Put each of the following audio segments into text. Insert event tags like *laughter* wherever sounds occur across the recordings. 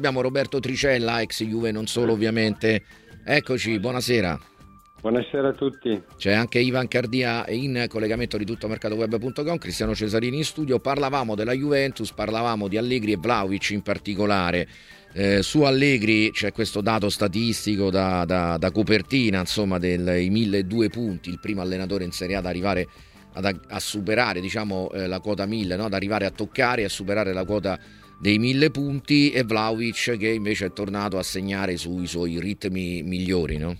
Abbiamo Roberto Tricella, ex Juve, non solo ovviamente. Eccoci, buonasera. Buonasera a tutti. C'è anche Ivan Cardia in collegamento di tuttomercatoweb.com, Cristiano Cesarini in studio. Parlavamo della Juventus, parlavamo di Allegri e Vlaovic in particolare. Eh, su Allegri c'è questo dato statistico da, da, da copertina, insomma, dei 1002 punti, il primo allenatore in Serie A ad arrivare ad, a superare diciamo, eh, la quota 1000, no? ad arrivare a toccare e a superare la quota dei mille punti e Vlaovic che invece è tornato a segnare sui suoi ritmi migliori, no?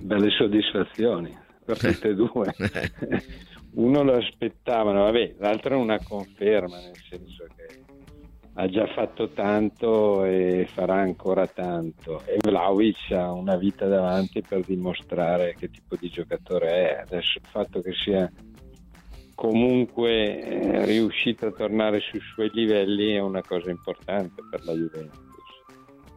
Belle soddisfazioni per tutte e due. *laughs* Uno lo aspettavano, vabbè, l'altro è una conferma, nel senso che ha già fatto tanto e farà ancora tanto e Vlaovic ha una vita davanti per dimostrare che tipo di giocatore è. Adesso il fatto che sia comunque è riuscito a tornare sui suoi livelli è una cosa importante per la Juventus.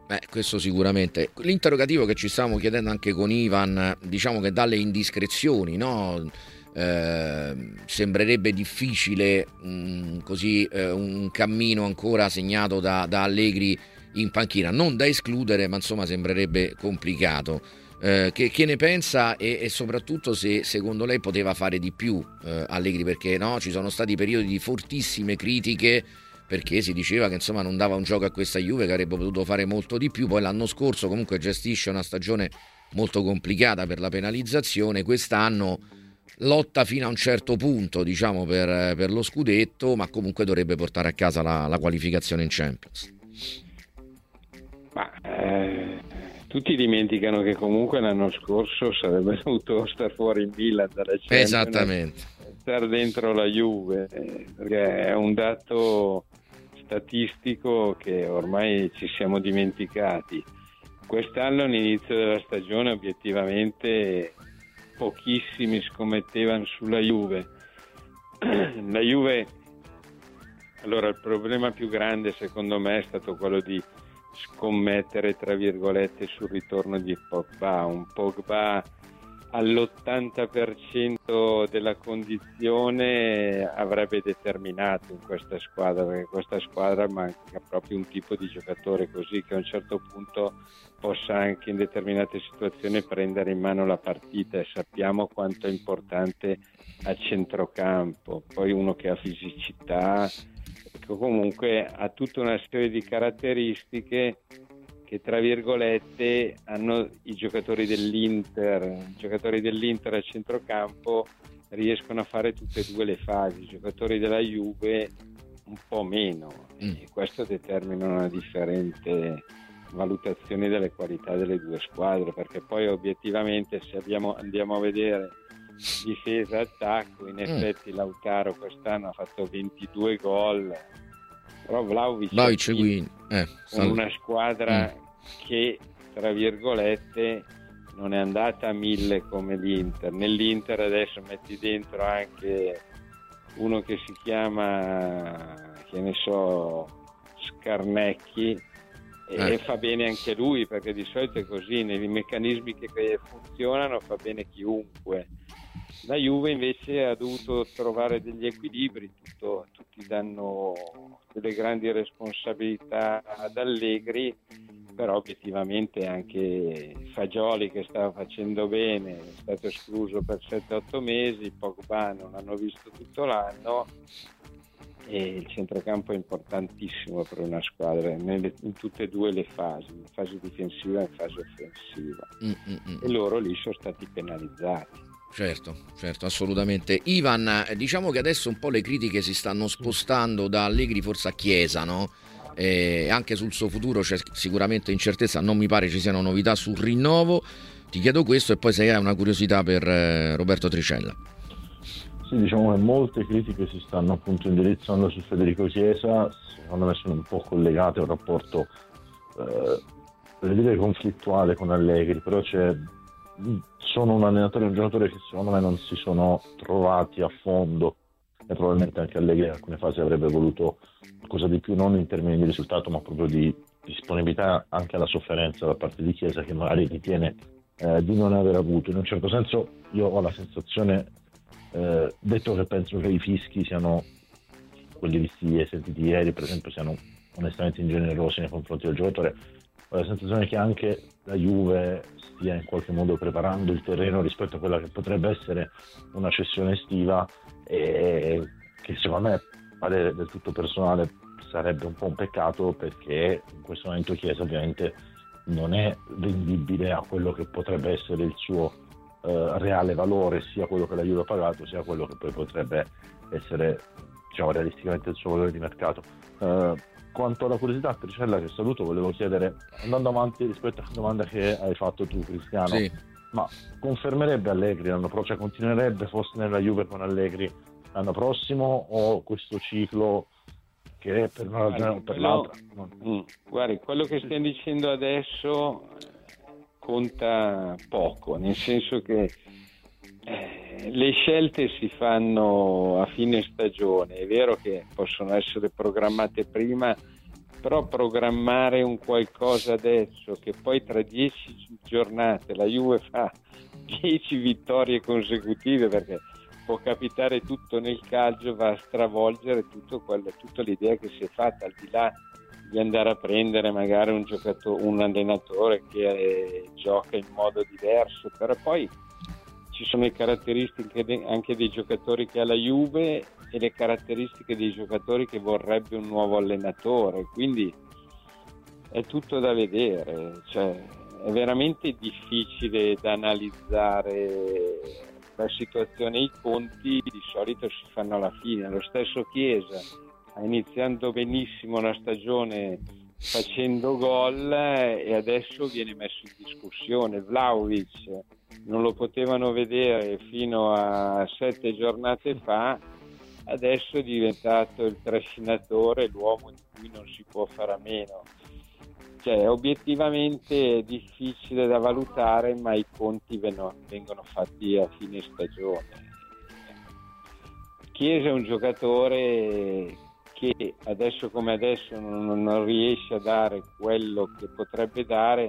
Beh, questo sicuramente. L'interrogativo che ci stavamo chiedendo anche con Ivan, diciamo che dalle indiscrezioni, no? eh, sembrerebbe difficile mh, mm, così eh, un cammino ancora segnato da, da Allegri in panchina, non da escludere, ma insomma sembrerebbe complicato. Eh, che, che, ne pensa e, e, soprattutto se secondo lei poteva fare di più eh, Allegri? Perché no, ci sono stati periodi di fortissime critiche perché si diceva che insomma non dava un gioco a questa Juve che avrebbe potuto fare molto di più. Poi l'anno scorso comunque gestisce una stagione molto complicata per la penalizzazione. Quest'anno lotta fino a un certo punto diciamo per, per lo scudetto ma comunque dovrebbe portare a casa la, la qualificazione in Champions ma eh tutti dimenticano che comunque l'anno scorso sarebbe *laughs* dovuto stare fuori in Milan dalla Champions. Esattamente. Stare dentro la Juve perché è un dato statistico che ormai ci siamo dimenticati. Quest'anno all'inizio della stagione obiettivamente pochissimi scommettevano sulla Juve. *clears throat* La Juve allora il problema più grande secondo me è stato quello di scommettere tra virgolette sul ritorno di Pogba, un Pogba all'80% della condizione avrebbe determinato in questa squadra, perché questa squadra manca proprio un tipo di giocatore così che a un certo punto possa anche in determinate situazioni prendere in mano la partita. E sappiamo quanto è importante a centrocampo, poi uno che ha fisicità, Ecco, comunque ha tutta una serie di caratteristiche che tra virgolette hanno i giocatori dell'Inter. I giocatori dell'Inter a centrocampo riescono a fare tutte e due le fasi, i giocatori della Juve un po' meno mm. e questo determina una differente valutazione delle qualità delle due squadre perché poi obiettivamente se abbiamo, andiamo a vedere difesa attacco. In mm. effetti mm. Lautaro quest'anno ha fatto 22 gol, però Vlaovic, Vlaovic quindi, eh, con una squadra mm. che, tra virgolette, non è andata a mille come l'Inter. Nell'Inter adesso metti dentro anche uno che si chiama, che ne so, Scarnecchi, e, eh. fa bene anche lui perché di solito è così, nei meccanismi che funzionano fa bene chiunque. La Juve invece ha dovuto trovare degli equilibri, tutto, tutti danno delle grandi responsabilità ad Allegri, però obiettivamente anche Fagioli che stava facendo bene è stato escluso per 7-8 mesi, Pogba non hanno visto tutto l'anno e il centrocampo è importantissimo per una squadra nelle, in tutte e due le fasi, in fase difensiva e in fase offensiva Mm-mm. e loro lì sono stati penalizzati. Certo, certo, assolutamente. Ivan, diciamo che adesso un po' le critiche si stanno spostando da Allegri forse a Chiesa, no? E anche sul suo futuro c'è sicuramente incertezza, non mi pare ci siano novità sul rinnovo. Ti chiedo questo e poi se hai una curiosità per eh, Roberto Tricella. Sì, diciamo che molte critiche si stanno appunto indirizzando su Federico Chiesa, secondo me sono un po' collegate a un rapporto, eh, per dire conflittuale con Allegri, però c'è sono un allenatore e un giocatore che secondo me non si sono trovati a fondo e probabilmente anche Allegri in alcune fasi avrebbe voluto qualcosa di più, non in termini di risultato, ma proprio di disponibilità anche alla sofferenza da parte di Chiesa che magari ritiene eh, di non aver avuto. In un certo senso io ho la sensazione, eh, detto che penso che i fischi siano quelli visti e sentiti ieri, per esempio, siano onestamente ingenerosi nei confronti del giocatore. Ho la sensazione che anche la Juve stia in qualche modo preparando il terreno rispetto a quella che potrebbe essere una cessione estiva e che secondo me, parere del tutto personale, sarebbe un po' un peccato perché in questo momento Chiesa ovviamente non è vendibile a quello che potrebbe essere il suo eh, reale valore, sia quello che la Juve ha pagato, sia quello che poi potrebbe essere diciamo, realisticamente il suo valore di mercato. Eh, quanto alla curiosità, Tricella, che saluto, volevo chiedere, andando avanti rispetto alla domanda che hai fatto tu, Cristiano, sì. ma confermerebbe Allegri l'anno prossimo, cioè continuerebbe fosse nella Juve con Allegri l'anno prossimo o questo ciclo che per una ragione o per l'altra? No. Mm. Guardi, quello che stiamo dicendo adesso conta poco, nel senso che eh, le scelte si fanno a fine stagione, è vero che possono essere programmate prima, però programmare un qualcosa adesso che poi tra dieci giornate la Juve fa *laughs* dieci vittorie consecutive perché può capitare tutto nel calcio, va a stravolgere quello, tutta l'idea che si è fatta al di là di andare a prendere magari un, un allenatore che eh, gioca in modo diverso, però poi ci sono le caratteristiche anche dei giocatori che ha la Juve e le caratteristiche dei giocatori che vorrebbe un nuovo allenatore, quindi è tutto da vedere, cioè, è veramente difficile da analizzare la situazione, i conti di solito si fanno alla fine, lo stesso Chiesa iniziando benissimo la stagione facendo gol e adesso viene messo in discussione. Vlaovic non lo potevano vedere fino a sette giornate fa, adesso è diventato il trascinatore, l'uomo di cui non si può fare a meno. Cioè, obiettivamente è difficile da valutare, ma i conti vengono fatti a fine stagione. Chiesa è un giocatore che adesso come adesso non, riesce a dare quello che potrebbe dare,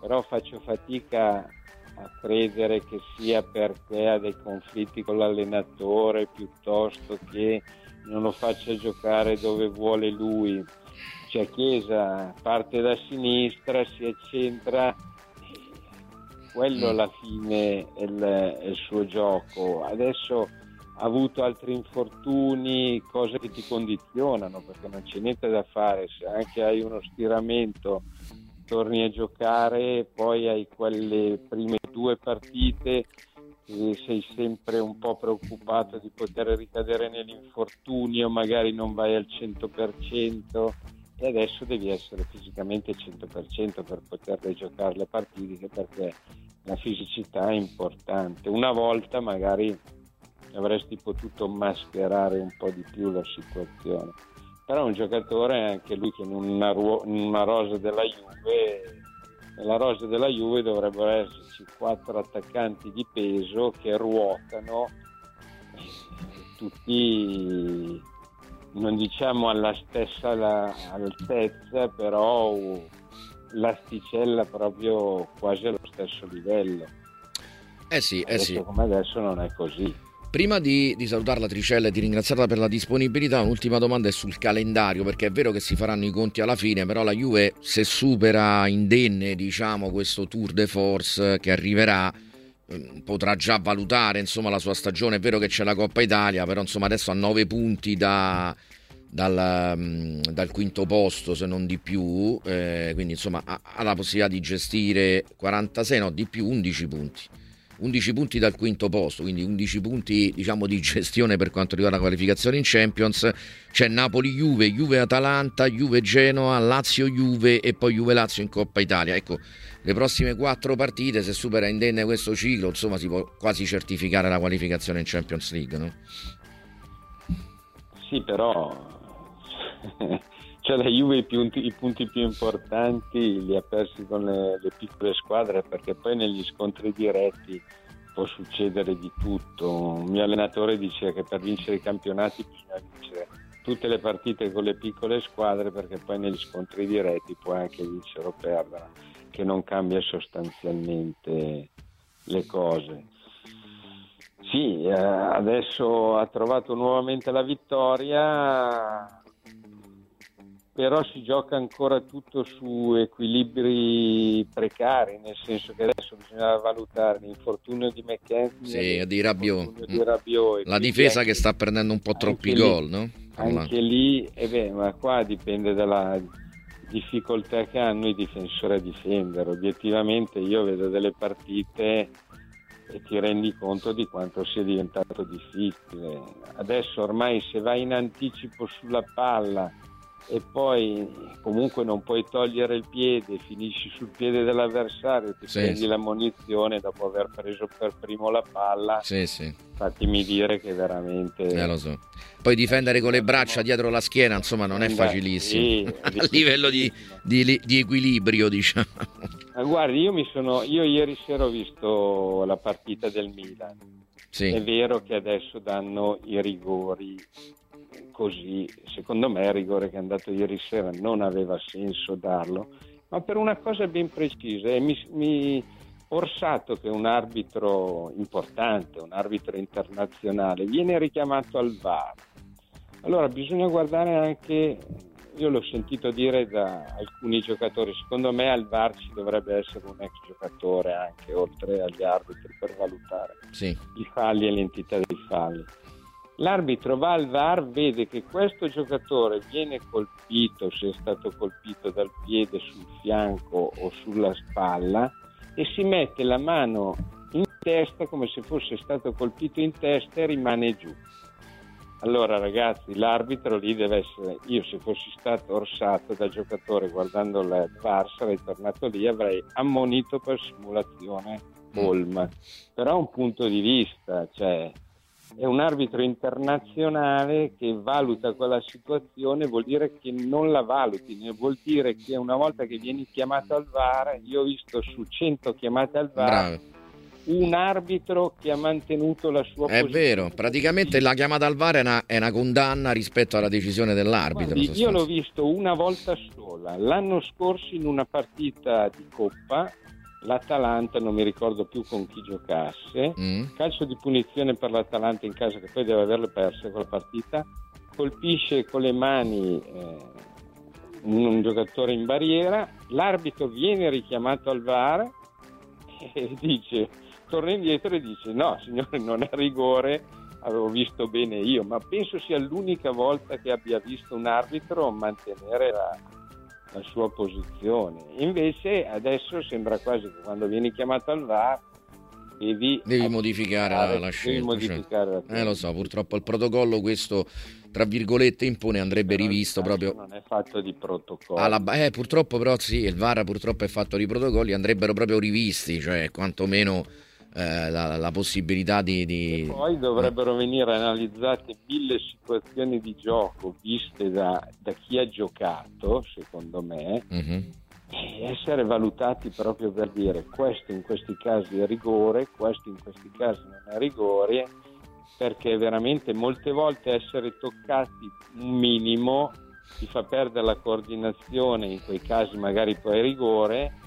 però faccio fatica a credere che sia perché ha dei conflitti con l'allenatore piuttosto che non lo faccia giocare dove vuole lui. Cioè Chiesa parte da sinistra, si accentra, quello alla fine è il, è il suo gioco. Adesso ha avuto altri infortuni, cose che ti condizionano perché non c'è niente da fare, se anche hai uno stiramento torni a giocare, poi hai quelle prime due partite sei sempre un po' preoccupato di poter ricadere nell'infortunio, magari non vai al 100% e adesso devi essere fisicamente al 100% per poter giocare le partite perché la fisicità è importante. Una volta magari avresti potuto mascherare un po' di più la situazione. Però un giocatore anche lui che in una, ruo- in una rosa della Juve, nella rosa della Juve dovrebbero esserci quattro attaccanti di peso che ruotano tutti non diciamo alla stessa altezza, però l'asticella proprio quasi allo stesso livello. Eh sì, eh sì. Come adesso non è così. Prima di, di salutare la Tricella e di ringraziarla per la disponibilità, un'ultima domanda è sul calendario, perché è vero che si faranno i conti alla fine, però la Juve se supera indenne diciamo, questo tour de force che arriverà, ehm, potrà già valutare insomma, la sua stagione. È vero che c'è la Coppa Italia, però insomma, adesso ha 9 punti da, dal, mm, dal, quinto posto, se non di più, eh, quindi insomma ha, ha la possibilità di gestire 46, no di più, 11 punti 11 punti dal quinto posto, quindi 11 punti diciamo, di gestione per quanto riguarda la qualificazione in Champions. C'è Napoli-Juve, Juve-Atalanta, Juve-Genoa, Lazio-Juve e poi Juve-Lazio in Coppa Italia. Ecco, le prossime quattro partite, se supera indenne questo ciclo, insomma si può quasi certificare la qualificazione in Champions League. No? Sì, però cioè la Juve i punti, i punti, più importanti li ha persi con le, le, piccole squadre perché poi negli scontri diretti può succedere di tutto. Un mio allenatore dice che per vincere i campionati bisogna vincere tutte le partite con le piccole squadre perché poi negli scontri diretti puoi anche vincere o perdere, che non cambia sostanzialmente le cose. Sì, eh, adesso ha trovato nuovamente la vittoria però si gioca ancora tutto su equilibri precari, nel senso che adesso bisogna valutare l'infortunio di McKenzie sì, di Rabiot. Di Rabiot la difesa che sta prendendo un po' troppi gol, no? Anche lì, eh beh, ma qua dipende dalla difficoltà che hanno i difensori a difendere. Obiettivamente io vedo delle partite e ti rendi conto di quanto sia diventato difficile. Adesso ormai se vai in anticipo sulla palla e poi comunque non puoi togliere il piede, finisci sul piede dell'avversario, ti sì, prendi sì. la munizione dopo aver preso per primo la palla. Sì, sì. Fatemi dire che veramente... Eh, so. Poi difendere con le braccia dietro la schiena, insomma, non è facilissimo. Sì, *laughs* A livello di, di, di, equilibrio, diciamo. Ma guardi, io, mi sono, io ieri sera ho visto la partita del Milan. Sì. È vero che adesso danno i rigori così, secondo me il rigore che è andato ieri sera non aveva senso darlo, ma per una cosa ben precisa, e mi, mi Orsato che è un arbitro importante, un arbitro internazionale, viene richiamato al VAR. Allora bisogna guardare anche, io l'ho sentito dire da alcuni giocatori, secondo me al VAR ci dovrebbe essere un ex giocatore anche oltre agli arbitri per valutare sì. i falli e l'entità dei falli. L'arbitro va al VAR, vede che questo giocatore viene colpito, se è stato colpito dal piede sul fianco o sulla spalla, e si mette la mano in testa come se fosse stato colpito in testa e rimane giù. Allora ragazzi, l'arbitro lì deve essere, io se fossi stato orsato da giocatore guardando la VAR sarei tornato lì avrei ammonito per simulazione Olma. Però è un punto di vista, cioè è un arbitro internazionale che valuta quella situazione, vuol dire che non la valuti, vuol dire che una volta che vieni chiamato al VAR, io ho visto su 100 chiamate al VAR. Bravo. Un arbitro che ha mantenuto la sua è posizione. È vero, praticamente la chiamata al VAR è una, è una condanna rispetto alla decisione dell'arbitro. Guardi, io l'ho visto una volta sola, l'anno scorso in una partita di Coppa l'Atalanta, non mi ricordo più con chi giocasse, mm. calcio di punizione per l'Atalanta in casa che poi deve averle perse quella partita, colpisce con le mani eh, un, un, giocatore in barriera, l'arbitro viene richiamato al VAR e *laughs* dice, torna indietro e dice no signore non è rigore, avevo visto bene io, ma penso sia l'unica volta che abbia visto un arbitro mantenere la, la sua posizione. Invece adesso sembra quasi che quando vieni chiamato al VAR devi, devi modificare la, la scelta. Devi modificare cioè. la eh, lo so, purtroppo il protocollo questo tra virgolette impone andrebbe però rivisto proprio non è fatto di protocolli alla, eh, purtroppo però sì il VAR purtroppo è fatto di protocolli andrebbero proprio rivisti cioè quantomeno eh, la, la, possibilità di, di... poi dovrebbero venire analizzate mille situazioni di gioco viste da, da chi ha giocato, secondo me, e essere valutati proprio per dire questo in questi casi è rigore, questo in questi casi non è rigore, perché veramente molte volte essere toccati un minimo ti fa perdere la coordinazione, in quei casi magari poi è rigore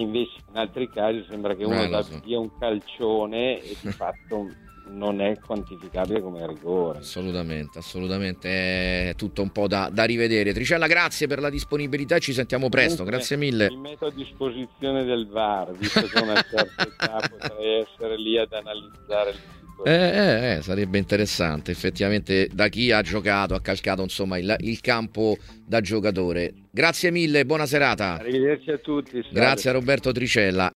invece in altri casi sembra che uno eh, dà so. via un calcione e di *laughs* fatto non è quantificabile come rigore. Assolutamente, assolutamente, è tutto un po' da, da rivedere. Tricella, grazie per la disponibilità, ci sentiamo presto, Comunque, grazie mille. Mi metto a disposizione del VAR, visto che una certa età *laughs* potrei essere lì ad analizzare il eh, eh, eh, sarebbe interessante effettivamente da chi ha giocato, ha calcato insomma il, il campo da giocatore. Grazie mille, buona serata. Arrivederci a tutti. Grazie a Roberto Tricella.